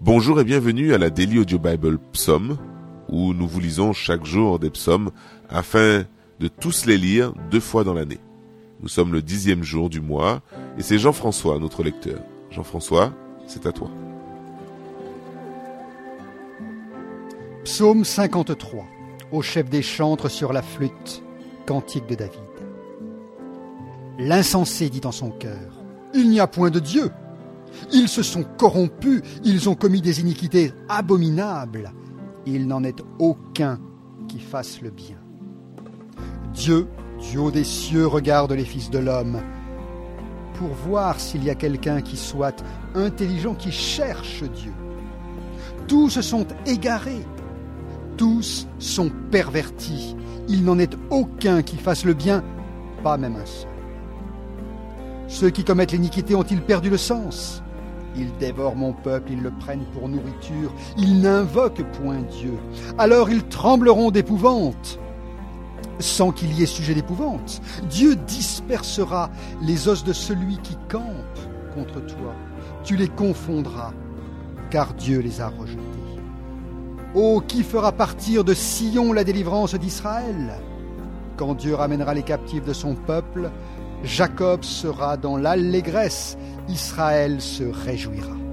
Bonjour et bienvenue à la Daily Audio Bible Psaume, où nous vous lisons chaque jour des psaumes afin de tous les lire deux fois dans l'année. Nous sommes le dixième jour du mois et c'est Jean-François, notre lecteur. Jean-François, c'est à toi. Psaume 53, au chef des chantres sur la flûte, cantique de David. L'insensé dit dans son cœur, Il n'y a point de Dieu. Ils se sont corrompus, ils ont commis des iniquités abominables. Il n'en est aucun qui fasse le bien. Dieu, du haut des cieux, regarde les fils de l'homme pour voir s'il y a quelqu'un qui soit intelligent, qui cherche Dieu. Tous se sont égarés, tous sont pervertis. Il n'en est aucun qui fasse le bien, pas même un seul. Ceux qui commettent l'iniquité ont-ils perdu le sens? Ils dévorent mon peuple, ils le prennent pour nourriture, ils n'invoquent point Dieu. Alors ils trembleront d'épouvante, sans qu'il y ait sujet d'épouvante. Dieu dispersera les os de celui qui campe contre toi. Tu les confondras, car Dieu les a rejetés. Oh, qui fera partir de Sion la délivrance d'Israël? Quand Dieu ramènera les captifs de son peuple, Jacob sera dans l'allégresse, Israël se réjouira.